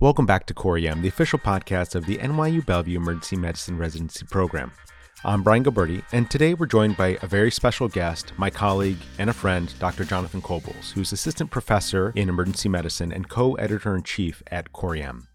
Welcome back to CoreEM, the official podcast of the NYU Bellevue Emergency Medicine Residency Program. I'm Brian Gilberti, and today we're joined by a very special guest, my colleague and a friend, Dr. Jonathan Kobles, who's assistant professor in emergency medicine and co editor in chief at CoreEM.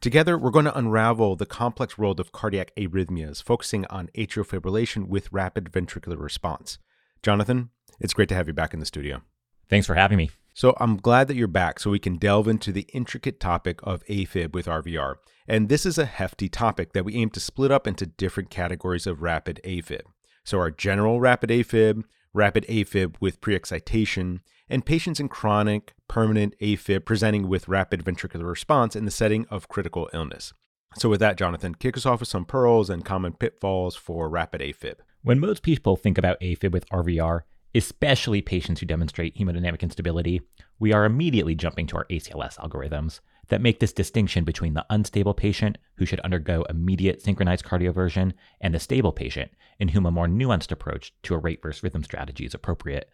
Together, we're going to unravel the complex world of cardiac arrhythmias, focusing on atrial fibrillation with rapid ventricular response. Jonathan, it's great to have you back in the studio. Thanks for having me. So I'm glad that you're back so we can delve into the intricate topic of AFib with RVR. And this is a hefty topic that we aim to split up into different categories of rapid AFib. So our general rapid AFib, rapid AFib with pre-excitation, and patients in chronic permanent AFib presenting with rapid ventricular response in the setting of critical illness. So with that, Jonathan, kick us off with some pearls and common pitfalls for rapid AFib. When most people think about AFib with RVR, especially patients who demonstrate hemodynamic instability, we are immediately jumping to our ACLS algorithms that make this distinction between the unstable patient who should undergo immediate synchronized cardioversion and the stable patient in whom a more nuanced approach to a rate versus rhythm strategy is appropriate.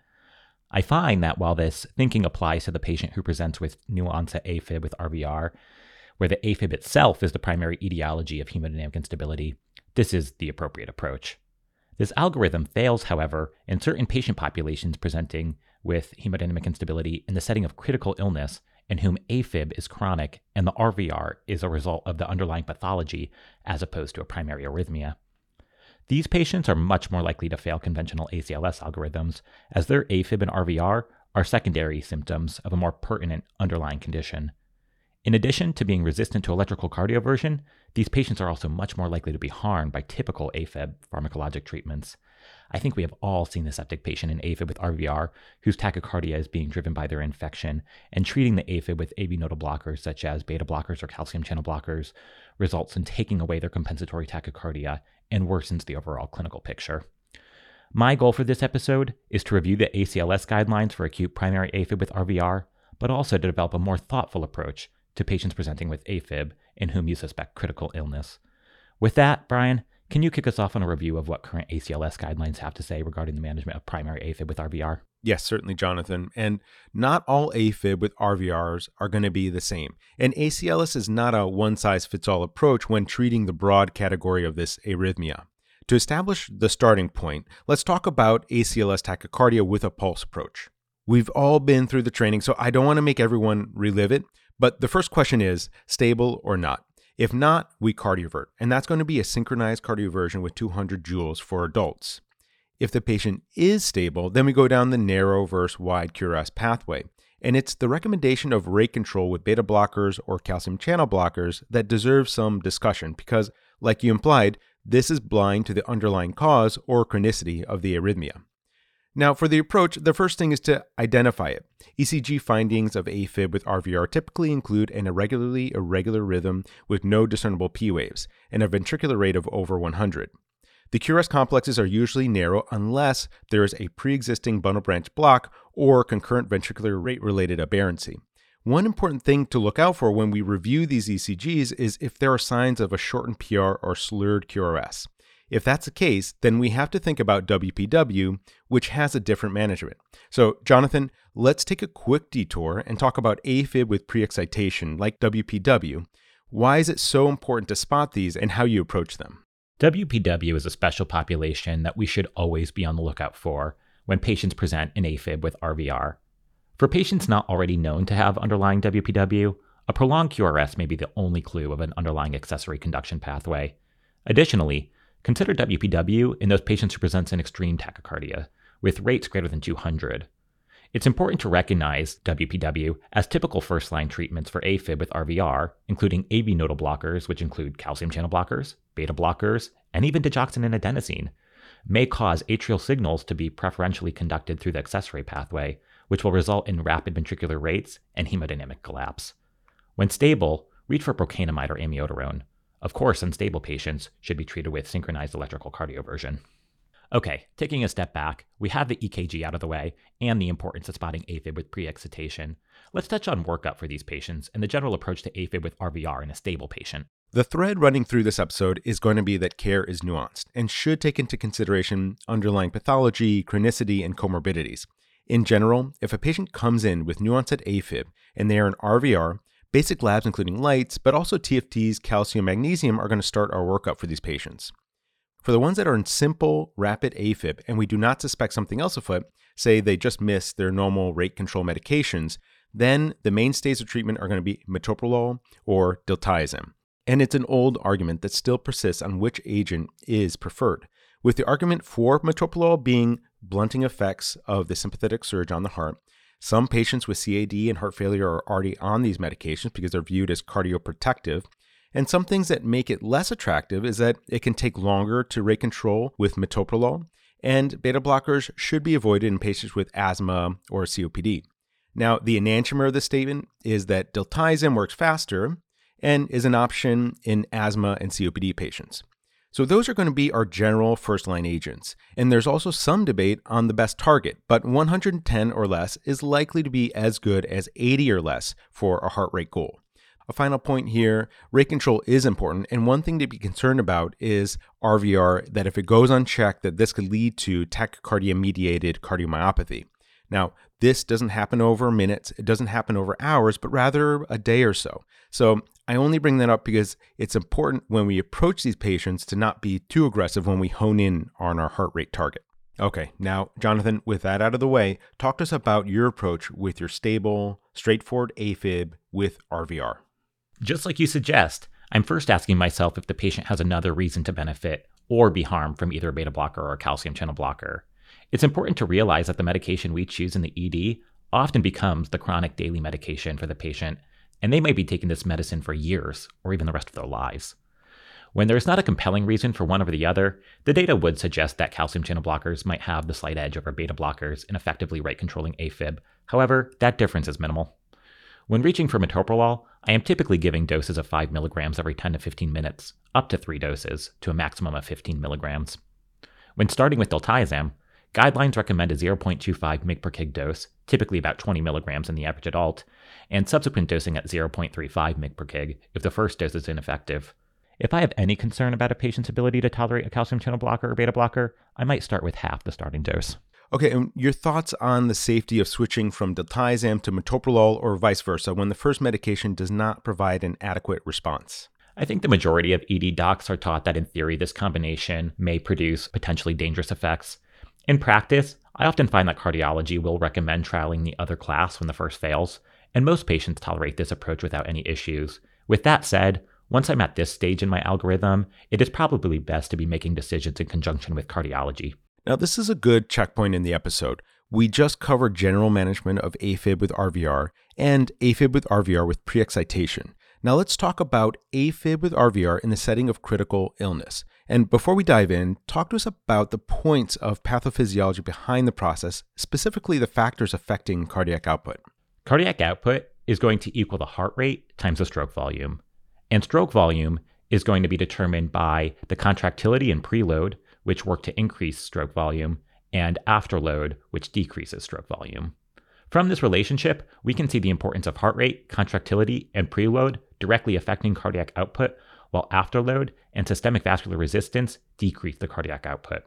I find that while this thinking applies to the patient who presents with new onset AFib with RVR, where the AFib itself is the primary etiology of hemodynamic instability, this is the appropriate approach. This algorithm fails, however, in certain patient populations presenting with hemodynamic instability in the setting of critical illness in whom AFib is chronic and the RVR is a result of the underlying pathology as opposed to a primary arrhythmia. These patients are much more likely to fail conventional ACLS algorithms as their AFib and RVR are secondary symptoms of a more pertinent underlying condition. In addition to being resistant to electrical cardioversion, these patients are also much more likely to be harmed by typical AFib pharmacologic treatments. I think we have all seen the septic patient in AFib with RVR whose tachycardia is being driven by their infection, and treating the AFib with AV nodal blockers such as beta blockers or calcium channel blockers results in taking away their compensatory tachycardia and worsens the overall clinical picture. My goal for this episode is to review the ACLS guidelines for acute primary AFib with RVR, but also to develop a more thoughtful approach to patients presenting with AFib in whom you suspect critical illness. With that, Brian, can you kick us off on a review of what current ACLS guidelines have to say regarding the management of primary AFib with RVR? Yes, certainly, Jonathan. And not all AFib with RVRs are going to be the same. And ACLS is not a one size fits all approach when treating the broad category of this arrhythmia. To establish the starting point, let's talk about ACLS tachycardia with a pulse approach. We've all been through the training, so I don't want to make everyone relive it, but the first question is stable or not? If not, we cardiovert, and that's going to be a synchronized cardioversion with 200 joules for adults. If the patient is stable, then we go down the narrow versus wide QRS pathway. And it's the recommendation of rate control with beta blockers or calcium channel blockers that deserves some discussion because, like you implied, this is blind to the underlying cause or chronicity of the arrhythmia. Now, for the approach, the first thing is to identify it. ECG findings of AFib with RVR typically include an irregularly irregular rhythm with no discernible P waves and a ventricular rate of over 100. The QRS complexes are usually narrow unless there is a pre existing bundle branch block or concurrent ventricular rate related aberrancy. One important thing to look out for when we review these ECGs is if there are signs of a shortened PR or slurred QRS. If that's the case, then we have to think about WPW, which has a different management. So, Jonathan, let's take a quick detour and talk about AFib with pre-excitation, like WPW. Why is it so important to spot these and how you approach them? WPW is a special population that we should always be on the lookout for when patients present an AFib with RVR. For patients not already known to have underlying WPW, a prolonged QRS may be the only clue of an underlying accessory conduction pathway. Additionally, Consider WPW in those patients who present an extreme tachycardia, with rates greater than 200. It's important to recognize WPW as typical first line treatments for AFib with RVR, including AV nodal blockers, which include calcium channel blockers, beta blockers, and even digoxin and adenosine, may cause atrial signals to be preferentially conducted through the accessory pathway, which will result in rapid ventricular rates and hemodynamic collapse. When stable, reach for procainamide or amiodarone, of course, unstable patients should be treated with synchronized electrical cardioversion. Okay, taking a step back, we have the EKG out of the way and the importance of spotting AFib with pre-excitation. Let's touch on workup for these patients and the general approach to AFib with RVR in a stable patient. The thread running through this episode is going to be that care is nuanced and should take into consideration underlying pathology, chronicity, and comorbidities. In general, if a patient comes in with nuanced AFib and they are an RVR, Basic labs, including lytes, but also TFTs, calcium, magnesium, are going to start our workup for these patients. For the ones that are in simple, rapid AFib, and we do not suspect something else afoot, say they just missed their normal rate control medications, then the mainstays of treatment are going to be metoprolol or diltiazem. And it's an old argument that still persists on which agent is preferred, with the argument for metoprolol being blunting effects of the sympathetic surge on the heart. Some patients with CAD and heart failure are already on these medications because they're viewed as cardioprotective. And some things that make it less attractive is that it can take longer to rate control with metoprolol, and beta blockers should be avoided in patients with asthma or COPD. Now, the enantiomer of this statement is that diltiazem works faster and is an option in asthma and COPD patients. So, those are going to be our general first line agents. And there's also some debate on the best target, but 110 or less is likely to be as good as 80 or less for a heart rate goal. A final point here rate control is important, and one thing to be concerned about is RVR that if it goes unchecked, that this could lead to tachycardia mediated cardiomyopathy. Now, this doesn't happen over minutes, it doesn't happen over hours, but rather a day or so. So I only bring that up because it's important when we approach these patients to not be too aggressive when we hone in on our heart rate target. Okay, now, Jonathan, with that out of the way, talk to us about your approach with your stable, straightforward AFib with RVR. Just like you suggest, I'm first asking myself if the patient has another reason to benefit or be harmed from either a beta blocker or a calcium channel blocker. It's important to realize that the medication we choose in the ED often becomes the chronic daily medication for the patient, and they might be taking this medicine for years or even the rest of their lives. When there is not a compelling reason for one over the other, the data would suggest that calcium channel blockers might have the slight edge over beta blockers in effectively rate controlling AFib. However, that difference is minimal. When reaching for metoprolol, I am typically giving doses of 5 milligrams every 10 to 15 minutes, up to 3 doses, to a maximum of 15 milligrams. When starting with diltiazem, Guidelines recommend a 0.25 mg per kg dose, typically about 20 milligrams in the average adult, and subsequent dosing at 0.35 mg per kg if the first dose is ineffective. If I have any concern about a patient's ability to tolerate a calcium channel blocker or beta blocker, I might start with half the starting dose. Okay, and your thoughts on the safety of switching from diltiazem to metoprolol or vice versa when the first medication does not provide an adequate response? I think the majority of ED docs are taught that in theory this combination may produce potentially dangerous effects, in practice, I often find that cardiology will recommend trialing the other class when the first fails, and most patients tolerate this approach without any issues. With that said, once I'm at this stage in my algorithm, it is probably best to be making decisions in conjunction with cardiology. Now, this is a good checkpoint in the episode. We just covered general management of AFib with RVR and AFib with RVR with pre-excitation. Now, let's talk about AFib with RVR in the setting of critical illness. And before we dive in, talk to us about the points of pathophysiology behind the process, specifically the factors affecting cardiac output. Cardiac output is going to equal the heart rate times the stroke volume. And stroke volume is going to be determined by the contractility and preload, which work to increase stroke volume, and afterload, which decreases stroke volume. From this relationship, we can see the importance of heart rate, contractility, and preload directly affecting cardiac output while afterload and systemic vascular resistance decrease the cardiac output.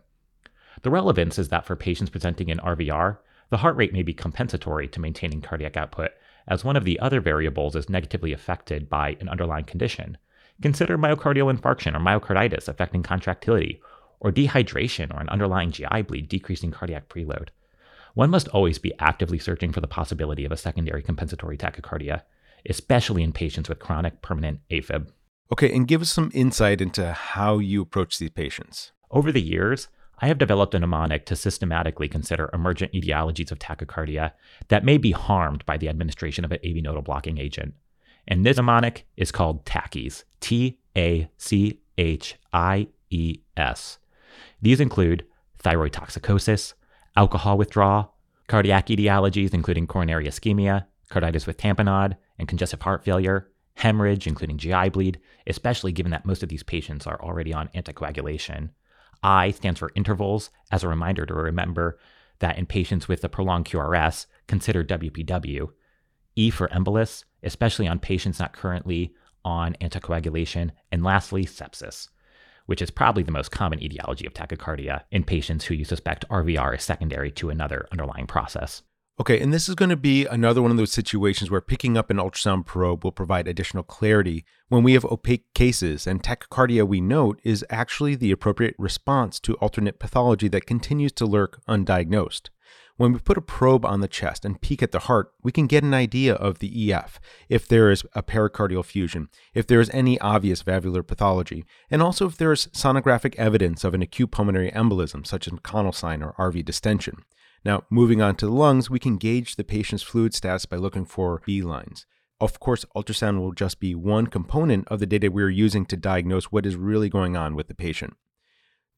The relevance is that for patients presenting in RVR, the heart rate may be compensatory to maintaining cardiac output, as one of the other variables is negatively affected by an underlying condition. Consider myocardial infarction or myocarditis affecting contractility, or dehydration or an underlying GI bleed decreasing cardiac preload. One must always be actively searching for the possibility of a secondary compensatory tachycardia, especially in patients with chronic permanent AFib. Okay, and give us some insight into how you approach these patients. Over the years, I have developed a mnemonic to systematically consider emergent etiologies of tachycardia that may be harmed by the administration of an AV nodal blocking agent. And this mnemonic is called TACHIES, T A C H I E S. These include thyrotoxicosis, alcohol withdrawal, cardiac etiologies including coronary ischemia, carditis with tamponade, and congestive heart failure, hemorrhage, including GI bleed, especially given that most of these patients are already on anticoagulation. I stands for intervals, as a reminder to remember that in patients with a prolonged QRS, consider WPW. E for embolus, especially on patients not currently on anticoagulation. And lastly, sepsis, which is probably the most common etiology of tachycardia in patients who you suspect RVR is secondary to another underlying process. Okay, and this is going to be another one of those situations where picking up an ultrasound probe will provide additional clarity when we have opaque cases, and tachycardia, we note, is actually the appropriate response to alternate pathology that continues to lurk undiagnosed. When we put a probe on the chest and peek at the heart, we can get an idea of the EF, if there is a pericardial effusion, if there is any obvious valvular pathology, and also if there is sonographic evidence of an acute pulmonary embolism, such as McConnell sign or RV distension. Now, moving on to the lungs, we can gauge the patient's fluid status by looking for B lines. Of course, ultrasound will just be one component of the data we're using to diagnose what is really going on with the patient.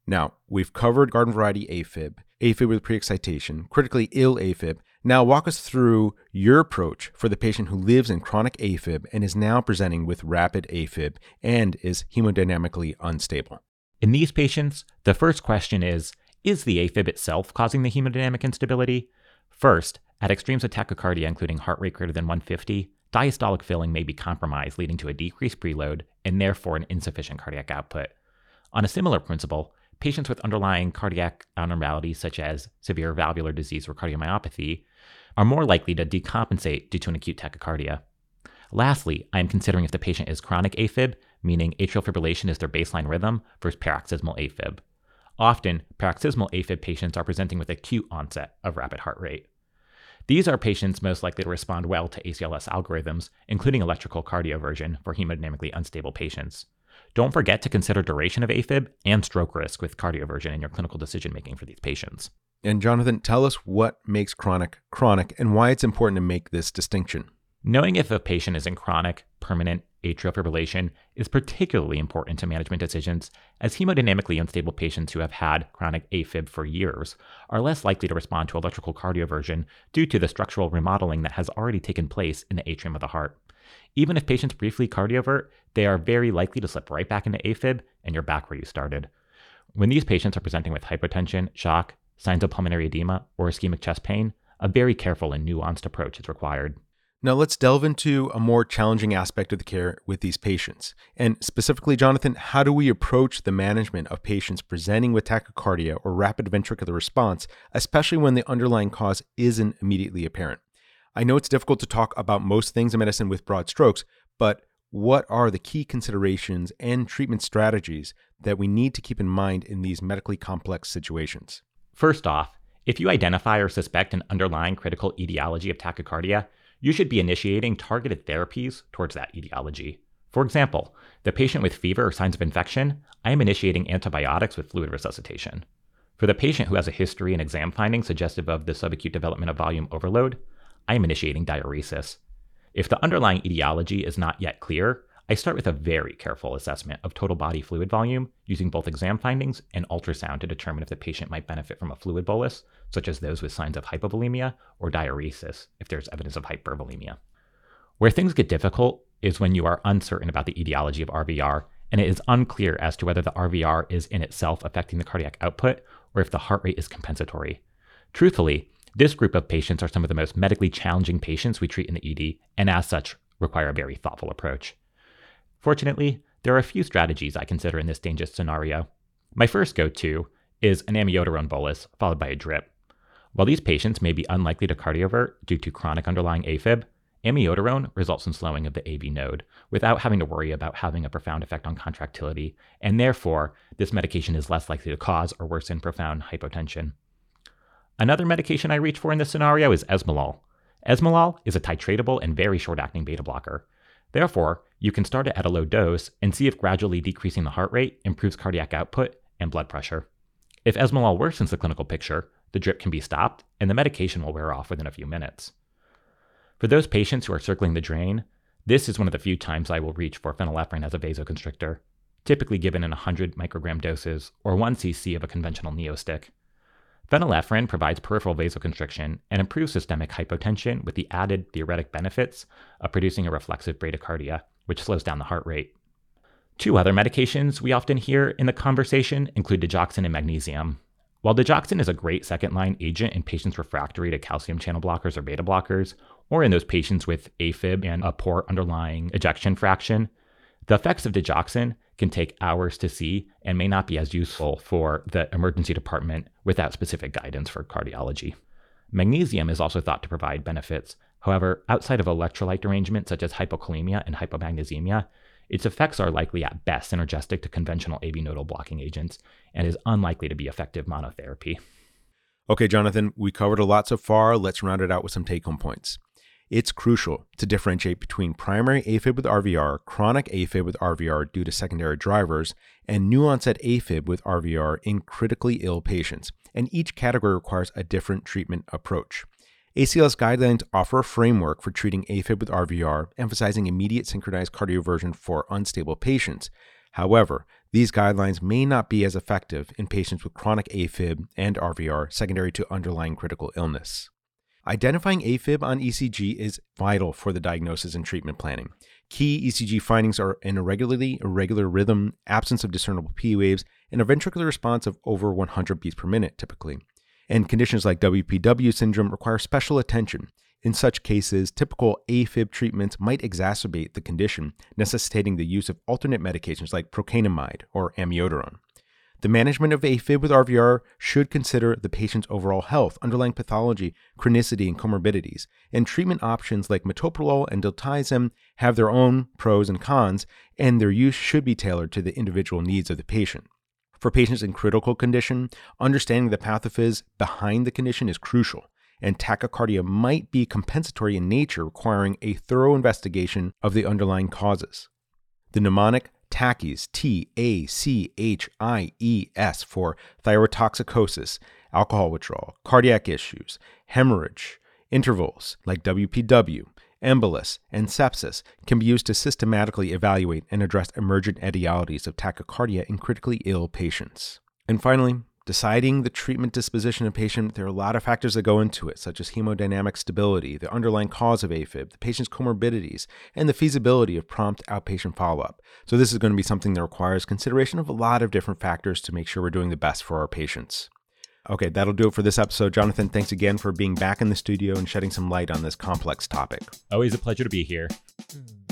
Now, we've covered garden variety AFib, AFib with preexcitation, critically ill AFib. Now, walk us through your approach for the patient who lives in chronic AFib and is now presenting with rapid AFib and is hemodynamically unstable. In these patients, the first question is is the AFib itself causing the hemodynamic instability? First, at extremes of tachycardia, including heart rate greater than 150, diastolic filling may be compromised, leading to a decreased preload and therefore an insufficient cardiac output. On a similar principle, patients with underlying cardiac abnormalities such as severe valvular disease or cardiomyopathy are more likely to decompensate due to an acute tachycardia. Lastly, I am considering if the patient is chronic AFib, meaning atrial fibrillation is their baseline rhythm, versus paroxysmal AFib. Often, paroxysmal AFib patients are presenting with acute onset of rapid heart rate. These are patients most likely to respond well to ACLS algorithms, including electrical cardioversion for hemodynamically unstable patients. Don't forget to consider duration of AFib and stroke risk with cardioversion in your clinical decision making for these patients. And Jonathan, tell us what makes chronic chronic and why it's important to make this distinction. Knowing if a patient is in chronic, permanent atrial fibrillation is particularly important to management decisions, as hemodynamically unstable patients who have had chronic AFib for years are less likely to respond to electrical cardioversion due to the structural remodeling that has already taken place in the atrium of the heart. Even if patients briefly cardiovert, they are very likely to slip right back into AFib and you're back where you started. When these patients are presenting with hypotension, shock, signs of pulmonary edema, or ischemic chest pain, a very careful and nuanced approach is required. Now, let's delve into a more challenging aspect of the care with these patients. And specifically, Jonathan, how do we approach the management of patients presenting with tachycardia or rapid ventricular response, especially when the underlying cause isn't immediately apparent? I know it's difficult to talk about most things in medicine with broad strokes, but what are the key considerations and treatment strategies that we need to keep in mind in these medically complex situations? First off, if you identify or suspect an underlying critical etiology of tachycardia, you should be initiating targeted therapies towards that etiology. For example, the patient with fever or signs of infection, I am initiating antibiotics with fluid resuscitation. For the patient who has a history and exam findings suggestive of the subacute development of volume overload, I am initiating diuresis. If the underlying etiology is not yet clear, I start with a very careful assessment of total body fluid volume using both exam findings and ultrasound to determine if the patient might benefit from a fluid bolus, such as those with signs of hypovolemia, or diuresis if there's evidence of hypervolemia. Where things get difficult is when you are uncertain about the etiology of RVR and it is unclear as to whether the RVR is in itself affecting the cardiac output or if the heart rate is compensatory. Truthfully, this group of patients are some of the most medically challenging patients we treat in the ED, and as such, require a very thoughtful approach. Fortunately, there are a few strategies I consider in this dangerous scenario. My first go to is an amiodarone bolus followed by a drip. While these patients may be unlikely to cardiovert due to chronic underlying AFib, amiodarone results in slowing of the AV node without having to worry about having a profound effect on contractility, and therefore, this medication is less likely to cause or worsen profound hypotension. Another medication I reach for in this scenario is esmolol. Esmolol is a titratable and very short acting beta blocker. Therefore, you can start it at a low dose and see if gradually decreasing the heart rate improves cardiac output and blood pressure. If esmolol worsens the clinical picture, the drip can be stopped and the medication will wear off within a few minutes. For those patients who are circling the drain, this is one of the few times I will reach for phenylephrine as a vasoconstrictor, typically given in 100 microgram doses or 1 cc of a conventional neostick. Phenylephrine provides peripheral vasoconstriction and improves systemic hypotension with the added theoretic benefits of producing a reflexive bradycardia, which slows down the heart rate. Two other medications we often hear in the conversation include digoxin and magnesium. While digoxin is a great second line agent in patients refractory to calcium channel blockers or beta blockers, or in those patients with AFib and a poor underlying ejection fraction, the effects of digoxin can take hours to see and may not be as useful for the emergency department without specific guidance for cardiology. Magnesium is also thought to provide benefits. However, outside of electrolyte derangement such as hypokalemia and hypomagnesemia, its effects are likely at best synergistic to conventional AV nodal blocking agents and is unlikely to be effective monotherapy. Okay, Jonathan, we covered a lot so far. Let's round it out with some take home points. It's crucial to differentiate between primary AFib with RVR, chronic AFib with RVR due to secondary drivers, and new onset AFib with RVR in critically ill patients, and each category requires a different treatment approach. ACLS guidelines offer a framework for treating AFib with RVR, emphasizing immediate synchronized cardioversion for unstable patients. However, these guidelines may not be as effective in patients with chronic AFib and RVR secondary to underlying critical illness. Identifying AFib on ECG is vital for the diagnosis and treatment planning. Key ECG findings are an irregularly irregular rhythm, absence of discernible P waves, and a ventricular response of over 100 beats per minute, typically. And conditions like WPW syndrome require special attention. In such cases, typical AFib treatments might exacerbate the condition, necessitating the use of alternate medications like procainamide or amiodarone. The management of AFib with RVR should consider the patient's overall health, underlying pathology, chronicity, and comorbidities. And treatment options like metoprolol and diltiazem have their own pros and cons, and their use should be tailored to the individual needs of the patient. For patients in critical condition, understanding the pathophys behind the condition is crucial, and tachycardia might be compensatory in nature, requiring a thorough investigation of the underlying causes. The mnemonic Tachys, T A C H I E S, for thyrotoxicosis, alcohol withdrawal, cardiac issues, hemorrhage, intervals like WPW, embolus, and sepsis can be used to systematically evaluate and address emergent etiologies of tachycardia in critically ill patients. And finally, Deciding the treatment disposition of patient, there are a lot of factors that go into it, such as hemodynamic stability, the underlying cause of AFib, the patient's comorbidities, and the feasibility of prompt outpatient follow up. So, this is going to be something that requires consideration of a lot of different factors to make sure we're doing the best for our patients. Okay, that'll do it for this episode. Jonathan, thanks again for being back in the studio and shedding some light on this complex topic. Always a pleasure to be here. Hmm.